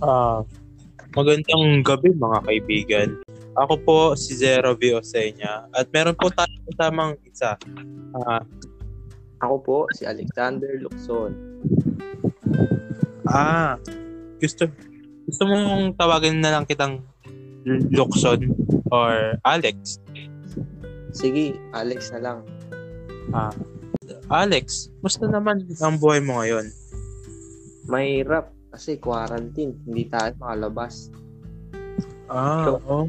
Ah, magandang gabi mga kaibigan. Ako po si Zero V. Osenya at meron po tayong kasamang isa. Ah, Ako po si Alexander Lukson. ah, gusto gusto mong tawagin na lang kitang Luxon or Alex. Sige, Alex na lang. Ah, Alex, musta naman ang buhay mo ngayon? Mahirap kasi quarantine. Hindi tayo makalabas. Ah, Ikaw? oh.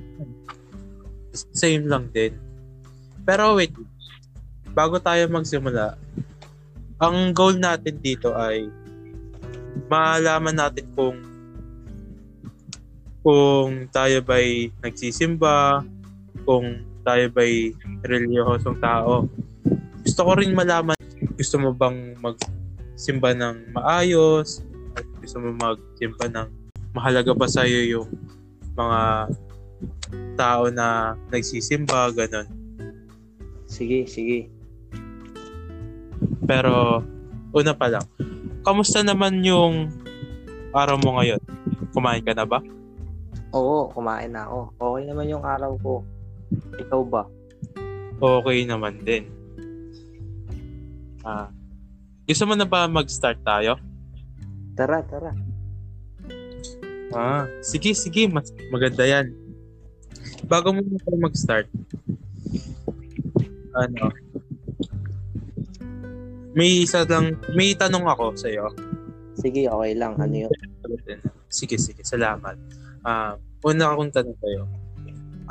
Same lang din. Pero wait, bago tayo magsimula, ang goal natin dito ay malaman natin kung kung tayo ba'y nagsisimba, kung tayo ba'y reliyosong tao. Gusto ko rin malaman, gusto mo bang magsimba ng maayos? At gusto mo magsimba ng mahalaga ba sa'yo yung mga tao na nagsisimba, ganun. Sige, sige. Pero, una pa lang, kamusta naman yung araw mo ngayon? Kumain ka na ba? Oo, kumain na ako. Okay naman yung araw ko. Ikaw ba? Okay naman din. Ah, gusto mo na ba mag-start tayo? Tara, tara. Ah, sige, sige, mas maganda yan. Bago mo mag-start, ano, may isa lang, may tanong ako sa iyo. Sige, okay lang. Ano yun? Sige, sige, salamat. Ah, una akong tanong sa'yo.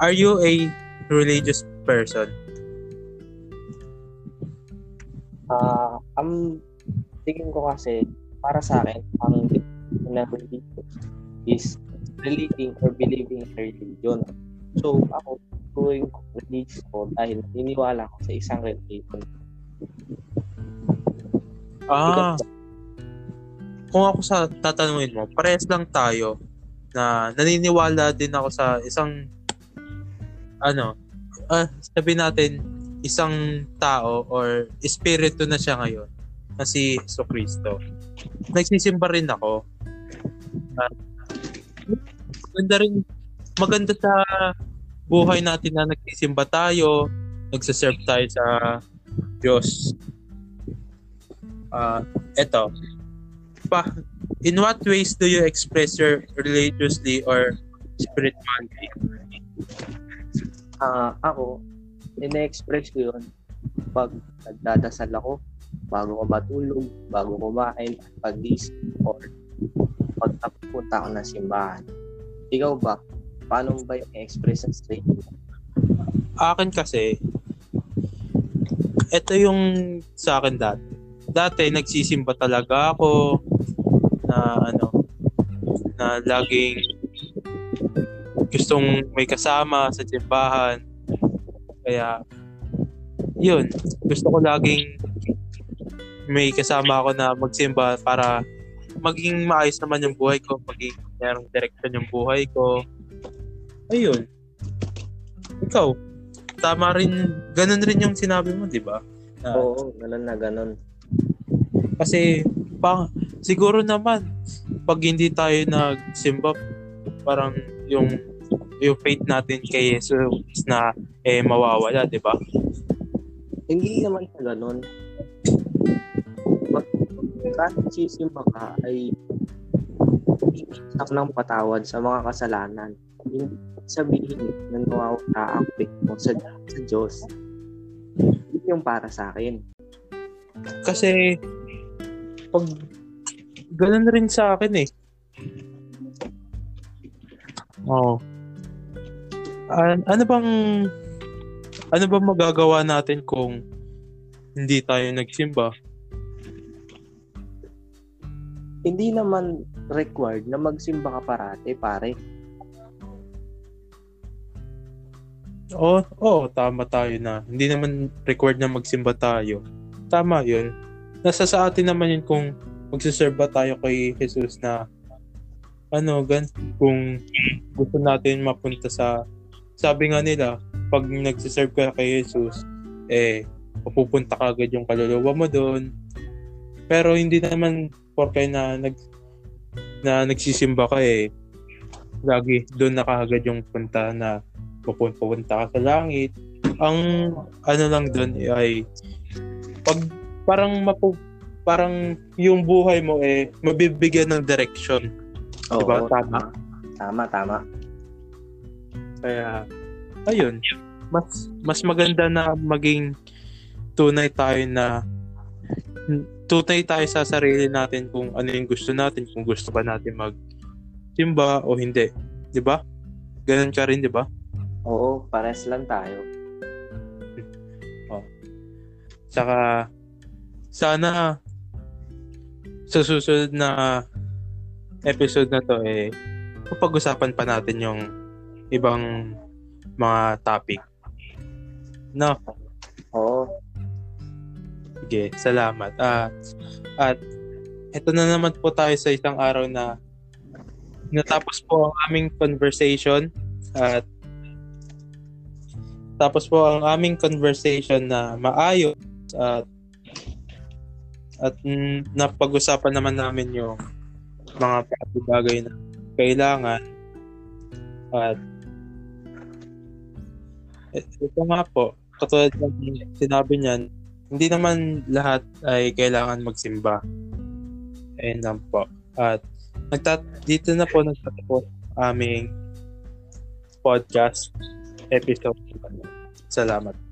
Are you a religious person? Ah, ang tingin ko kasi, para sa akin, ang ng religion is relating or believing in religion. So, ako, tuloy ko religious ko dahil naniniwala ko sa isang religion. Ah, kung ako sa tatanungin mo, parehas lang tayo na naniniwala din ako sa isang ano, ah, sabi natin isang tao or espiritu na siya ngayon na si Jesu Cristo. Nagsisimba rin ako. At maganda rin maganda sa buhay natin na nagsisimba tayo, nagsaserve tayo sa Diyos. Ah, eto. Pa, in what ways do you express your religiously or spirituality? Ah, ako, ine-express ko yun pag nagdadasal ako, bago ko matulog, bago kumain, pag-gising, or pag napupunta ako ng simbahan. Ikaw ba? Paano ba yung express ang sarili mo? Akin kasi, ito yung sa akin dati. Dati, nagsisimba talaga ako na ano, na laging gustong may kasama sa simbahan. Kaya, yun, gusto ko laging may kasama ako na magsimba para maging maayos naman yung buhay ko, maging merong direction yung buhay ko. Ayun. Ikaw, tama rin, ganun rin yung sinabi mo, di ba? Na, Oo, ganun na ganun. Kasi, pa, siguro naman, pag hindi tayo nagsimba, parang yung yung faith natin kay Jesus na eh mawawala, di ba? Hindi naman sa ganun. Kahit sisimba ka ay iisak ng patawad sa mga kasalanan. Hindi sabihin na nawawala ang faith mo sa, sa Diyos. Yun yung para sa akin. Kasi, pag ganun rin sa akin eh. Oo. An- ano bang ano bang magagawa natin kung hindi tayo nagsimba? Hindi naman required na magsimba ka parate, pare. Oo, oh, tama tayo na. Hindi naman required na magsimba tayo. Tama 'yun. Nasa sa atin naman yun kung magsiserve ba tayo kay Jesus na ano, gan kung gusto natin mapunta sa sabi nga nila, pag nagsiserve ka kay Jesus, eh, mapupunta ka agad yung kaluluwa mo doon. Pero hindi naman porke na nag na nagsisimba ka eh, lagi doon nakahagad yung punta na pupunta, pupunta ka sa langit. Ang ano lang doon ay pag parang mapu, parang yung buhay mo eh mabibigyan ng direction. Oo, Diba? Tama. Tama, tama. Kaya ayun, mas mas maganda na maging tunay tayo na tunay tayo sa sarili natin kung ano yung gusto natin, kung gusto ba natin mag simba o hindi. 'Di ba? Ganun ka rin, 'di ba? Oo, pares lang tayo. Saka sana sa susunod na episode na to eh pag-usapan pa natin yung ibang mga topic. No. Sige, salamat. Ah, at ito na naman po tayo sa isang araw na natapos po ang aming conversation at tapos po ang aming conversation na maayos at at mm, napag-usapan naman namin yung mga bagay na kailangan at ito nga po katulad ng sinabi niyan hindi naman lahat ay kailangan magsimba. Ayun lang po. At nagtat dito na po nagtatapos aming podcast episode. Salamat